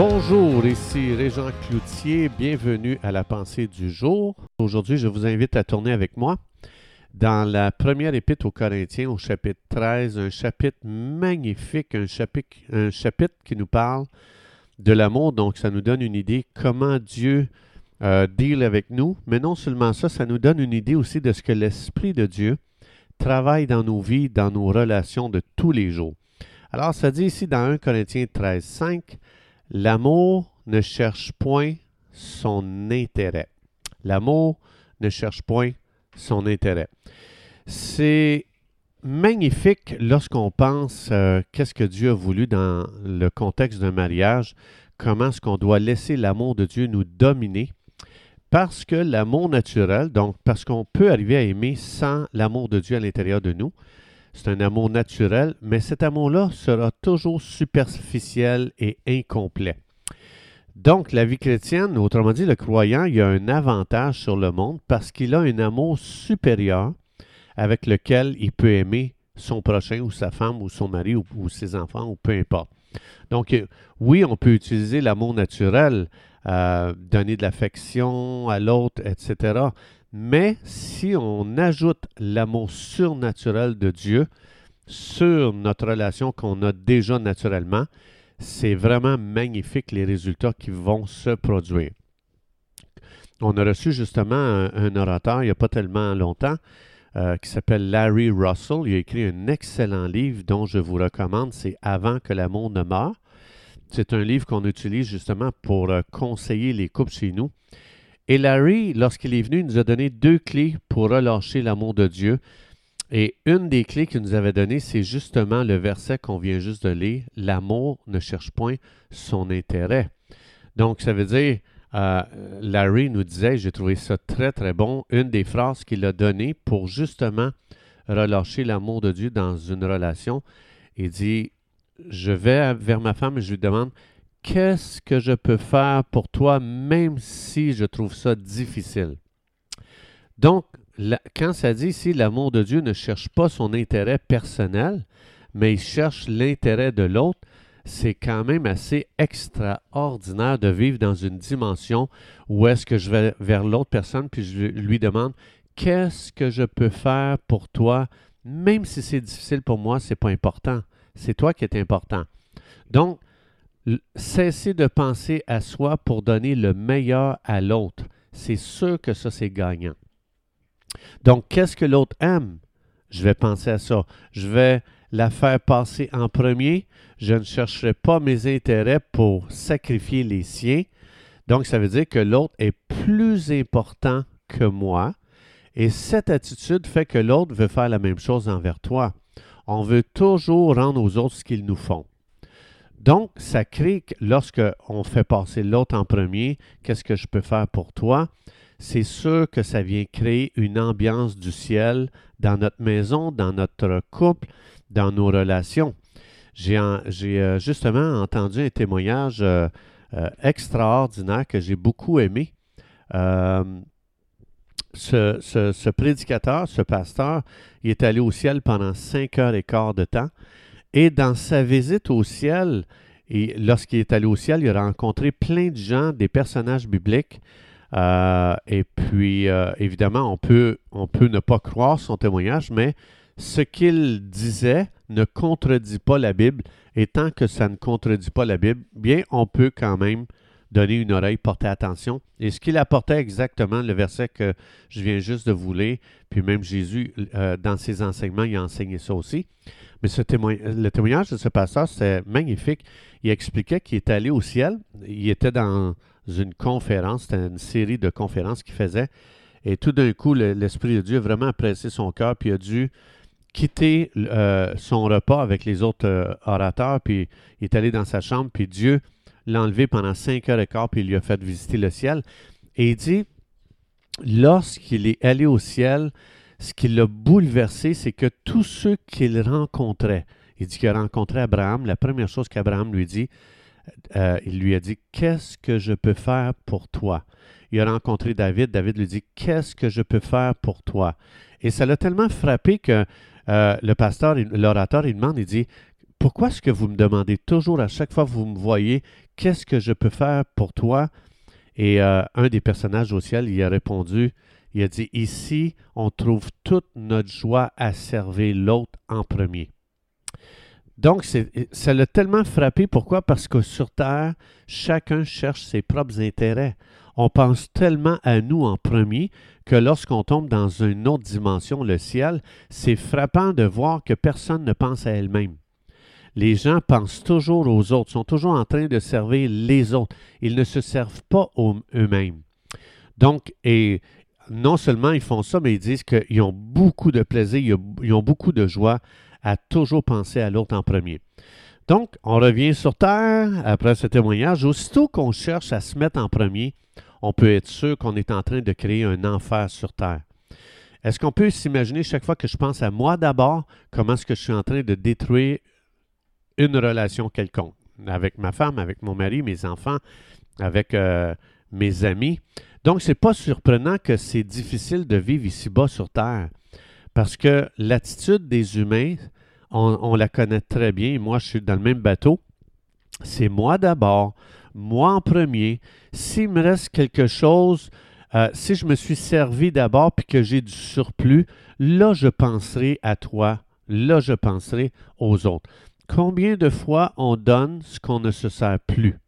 Bonjour, ici Régent Cloutier, bienvenue à la pensée du jour. Aujourd'hui, je vous invite à tourner avec moi dans la première épître aux Corinthiens au chapitre 13, un chapitre magnifique, un chapitre, qui nous parle de l'amour, donc ça nous donne une idée comment Dieu euh, deal avec nous, mais non seulement ça, ça nous donne une idée aussi de ce que l'Esprit de Dieu travaille dans nos vies, dans nos relations de tous les jours. Alors, ça dit ici dans 1 Corinthiens 13, 5, L'amour ne cherche point son intérêt. L'amour ne cherche point son intérêt. C'est magnifique lorsqu'on pense euh, qu'est-ce que Dieu a voulu dans le contexte d'un mariage, comment est-ce qu'on doit laisser l'amour de Dieu nous dominer, parce que l'amour naturel, donc parce qu'on peut arriver à aimer sans l'amour de Dieu à l'intérieur de nous, c'est un amour naturel, mais cet amour-là sera toujours superficiel et incomplet. Donc, la vie chrétienne, autrement dit, le croyant, il a un avantage sur le monde parce qu'il a un amour supérieur avec lequel il peut aimer son prochain ou sa femme ou son mari ou, ses enfants ou peu importe. Donc, oui, on peut utiliser l'amour naturel, euh, donner de l'affection à l'autre, etc. Mais si on ajoute l'amour surnaturel de Dieu sur notre relation qu'on a déjà naturellement, c'est vraiment magnifique les résultats qui vont se produire. On a reçu justement un, orateur il n'y a pas tellement longtemps euh, qui s'appelle Larry Russell. Il a écrit un excellent livre dont je vous recommande, c'est Avant que l'amour ne meure. C'est un livre qu'on utilise justement pour euh, conseiller les couples chez nous. Et Larry, lorsqu'il est venu, il nous a donné deux clés pour relâcher l'amour de Dieu. Et une des clés qu'il nous avait données, c'est justement le verset qu'on vient juste de lire. L'amour ne cherche point son intérêt. Donc, ça veut dire, euh, Larry nous disait, j'ai trouvé ça très, très bon, une des phrases qu'il a données pour justement relâcher l'amour de Dieu dans une relation. Il dit, je vais vers ma femme et je lui demande, qu'est-ce que je peux faire pour toi, même si je trouve ça difficile? Donc, quand ça dit ici, l'amour de Dieu ne cherche pas son intérêt personnel, mais il cherche l'intérêt de l'autre, c'est quand même assez extraordinaire de vivre dans une dimension où est-ce que je vais vers l'autre personne puis je lui demande qu'est-ce que je peux faire pour toi, même si c'est difficile pour moi, c'est pas important. C'est toi qui es important. Donc, cesser de penser à soi pour donner le meilleur à l'autre. C'est sûr que ça, c'est gagnant. Donc, qu'est-ce que l'autre aime? Je vais penser à ça. Je vais la faire passer en premier. Je ne chercherai pas mes intérêts pour sacrifier les siens. Donc, ça veut dire que l'autre est plus important que moi. Et cette attitude fait que l'autre veut faire la même chose envers toi. On veut toujours rendre aux autres ce qu'ils nous font. Donc, ça crée que lorsque on fait passer l'autre en premier, qu'est-ce que je peux faire pour toi? C'est sûr que ça vient créer une ambiance du ciel dans notre maison, dans notre couple, dans nos relations. J'ai euh, justement entendu un témoignage euh, euh, extraordinaire que j'ai beaucoup aimé. Ce, prédicateur, ce pasteur, il est allé au ciel pendant cinq heures et quart de temps. Et dans sa visite au ciel, et lorsqu'il est allé au ciel, il a rencontré plein de gens, des personnages bibliques. Euh, et puis, euh, évidemment, on peut, on peut ne pas croire son témoignage, mais ce qu'il disait ne contredit pas la Bible. Et tant que ça ne contredit pas la Bible, bien, on peut quand même donner une oreille, porter attention. Et ce qu'il apportait exactement, le verset que je viens juste de vous lire, puis même Jésus, euh, dans ses enseignements, il a enseigné ça aussi. Mais le témoignage de ce pasteur, c'est magnifique. Il expliquait qu'il est allé au ciel. Il était dans une conférence, c'était une série de conférences qu'il faisait. Et tout d'un coup, l'Esprit de Dieu a vraiment pressé son cœur, puis il a dû quitter euh, son repas avec les autres euh, orateurs, puis il est allé dans sa chambre, puis Dieu l'a pendant cinq heures et quart, puis il lui a fait visiter le ciel. Et il dit, lorsqu'il est allé au ciel, ce qui l'a bouleversé, c'est que tous ceux qu'il rencontrait, il dit qu'il a rencontré Abraham, la première chose qu'Abraham lui dit, euh, il lui a dit, qu'est-ce que je peux faire pour toi? Il a rencontré David, David lui dit, qu'est-ce que je peux faire pour toi? Et ça l'a tellement frappé que euh, le pasteur, l'orateur, il demande, il dit, pourquoi est-ce que vous me demandez toujours à chaque fois que vous me voyez, qu'est-ce que je peux faire pour toi? Et euh, un des personnages au ciel, il a répondu, il a dit, ici, on trouve toute notre joie à servir l'autre en premier. Donc, ça l'a tellement frappé. Pourquoi? Parce que sur Terre, chacun cherche ses propres intérêts. On pense tellement à nous en premier que lorsqu'on tombe dans une autre dimension, le ciel, c'est frappant de voir que personne ne pense à elle-même. Les gens pensent toujours aux autres, sont toujours en train de servir les autres. Ils ne se servent pas eux-mêmes. Donc, et non seulement ils font ça, mais ils disent qu'ils ont beaucoup de plaisir, ils ont beaucoup de joie à toujours penser à l'autre en premier. Donc, on revient sur Terre après ce témoignage. Aussitôt qu'on cherche à se mettre en premier, on peut être sûr qu'on est en train de créer un enfer sur Terre. Est-ce qu'on peut s'imaginer chaque fois que je pense à moi d'abord, comment est-ce que je suis en train de détruire une relation quelconque avec ma femme, avec mon mari, mes enfants, avec euh, mes amis. Donc, ce n'est pas surprenant que c'est difficile de vivre ici-bas sur Terre. Parce que l'attitude des humains, on, la connaît très bien. Moi, je suis dans le même bateau. C'est moi d'abord, moi en premier. S'il me reste quelque chose, euh, si je me suis servi d'abord puis que j'ai du surplus, là, je penserai à toi. Là, je penserai aux autres. Combien de fois on donne ce qu'on ne se sert plus?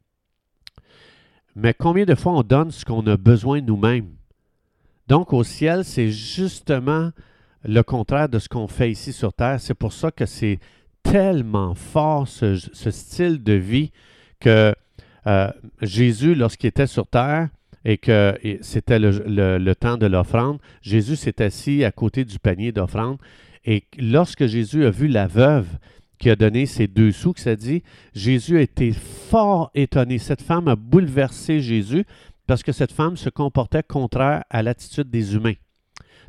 Mais combien de fois on donne ce qu'on a besoin nous-mêmes? Donc au ciel, c'est justement le contraire de ce qu'on fait ici sur Terre. C'est pour ça que c'est tellement fort ce, style de vie que euh, Jésus, lorsqu'il était sur Terre et que c'était le, temps de l'offrande, Jésus s'est assis à côté du panier d'offrande. Et lorsque Jésus a vu la veuve qui a donné ses deux sous, que ça dit, Jésus a été fort étonné. Cette femme a bouleversé Jésus parce que cette femme se comportait contraire à l'attitude des humains.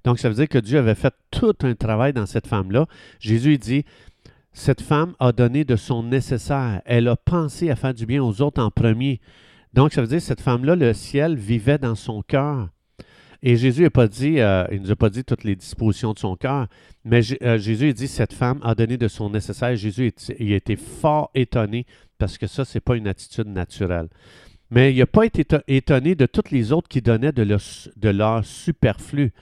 Donc, ça veut dire que Dieu avait fait tout un travail dans cette femme-là. Jésus dit, cette femme a donné de son nécessaire. Elle a pensé à faire du bien aux autres en premier. Donc, ça veut dire que cette femme-là, le ciel vivait dans son cœur. Et Jésus n'a pas dit, euh, il nous a pas dit toutes les dispositions de son cœur, mais euh, Jésus a dit, cette femme a donné de son nécessaire. Jésus a été fort étonné parce que ça, ce n'est pas une attitude naturelle. Mais il n'a pas été étonné de toutes les autres qui donnaient de leur, de leur superflu.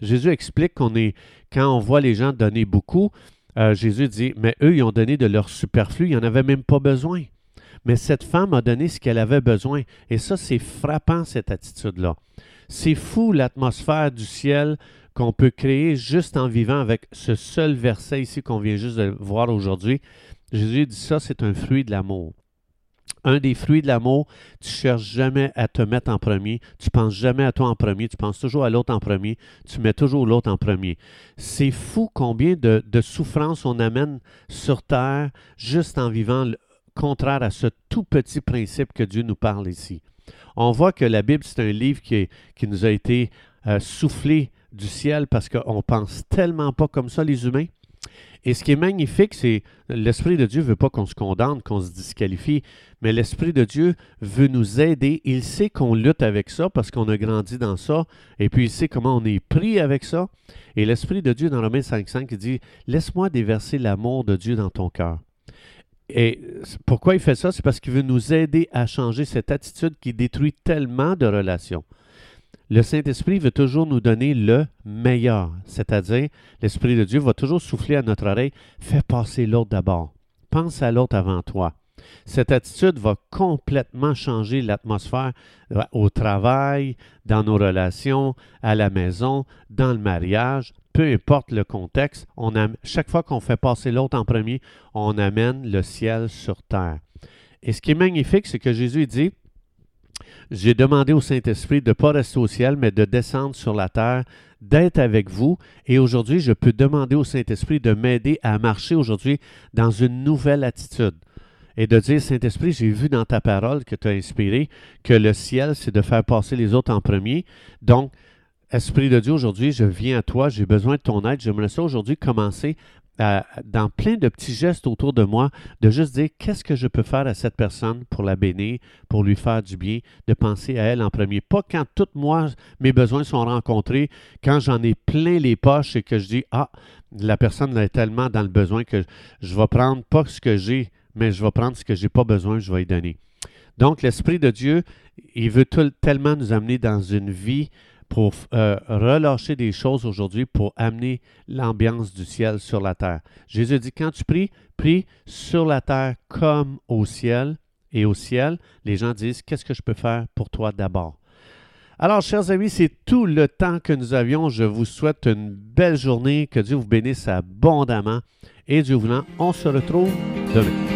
Jésus explique qu'on est, quand on voit les gens donner beaucoup, euh, Jésus dit, mais eux, ils ont donné de leur superflu, ils n'en avaient même pas besoin. Mais cette femme a donné ce qu'elle avait besoin. Et ça, c'est frappant, cette attitude-là. C'est fou l'atmosphère du ciel qu'on peut créer juste en vivant avec ce seul verset ici qu'on vient juste de voir aujourd'hui. Jésus dit ça, c'est un fruit de l'amour un des fruits de l'amour, tu cherches jamais à te mettre en premier, tu penses jamais à toi en premier, tu penses toujours à l'autre en premier, tu mets toujours l'autre en premier. C'est fou combien de, souffrances on amène sur terre juste en vivant contraire à ce tout petit principe que Dieu nous parle ici. On voit que la Bible, c'est un livre qui, nous a été euh, soufflé du ciel parce qu'on pense tellement pas comme ça, les humains. Et ce qui est magnifique, c'est l'Esprit de Dieu ne veut pas qu'on se condamne, qu'on se disqualifie, mais l'Esprit de Dieu veut nous aider. Il sait qu'on lutte avec ça parce qu'on a grandi dans ça, et puis il sait comment on est pris avec ça. Et l'Esprit de Dieu, dans Romains 5.5, il dit, laisse-moi déverser l'amour de Dieu dans ton cœur. Et pourquoi il fait ça? C'est parce qu'il veut nous aider à changer cette attitude qui détruit tellement de relations. Le Saint-Esprit veut toujours nous donner le meilleur, c'est-à-dire l'Esprit de Dieu va toujours souffler à notre oreille, fais passer l'autre d'abord, pense à l'autre avant toi. Cette attitude va complètement changer l'atmosphère euh, au travail, dans nos relations, à la maison, dans le mariage, peu importe le contexte. On chaque fois qu'on fait passer l'autre en premier, on amène le ciel sur terre. Et ce qui est magnifique, c'est que Jésus dit, j'ai demandé au Saint-Esprit de ne pas rester au ciel, mais de descendre sur la terre, d'être avec vous. Et aujourd'hui, je peux demander au Saint-Esprit de m'aider à marcher aujourd'hui dans une nouvelle attitude. Et de dire, Saint-Esprit, j'ai vu dans ta parole que tu as inspiré que le ciel, c'est de faire passer les autres en premier. Donc, Esprit de Dieu, aujourd'hui, je viens à toi, j'ai besoin de ton aide. J'aimerais ça aujourd'hui commencer dans plein de petits gestes autour de moi, de juste dire qu'est-ce que je peux faire à cette personne pour la bénir, pour lui faire du bien, de penser à elle en premier. Pas quand tous moi, mes besoins sont rencontrés, quand j'en ai plein les poches et que je dis Ah, la personne est tellement dans le besoin que je vais prendre pas ce que j'ai, mais je vais prendre ce que j'ai pas besoin, je vais y donner. Donc, l'Esprit de Dieu, il veut tellement nous amener dans une vie pour euh, relâcher des choses aujourd'hui pour amener l'ambiance du ciel sur la terre. Jésus dit, quand tu pries, prie sur la terre comme au ciel. Et au ciel, les gens disent, qu'est-ce que je peux faire pour toi d'abord? Alors, chers amis, c'est tout le temps que nous avions. Je vous souhaite une belle journée. Que Dieu vous bénisse abondamment. Et Dieu voulant, on se retrouve demain.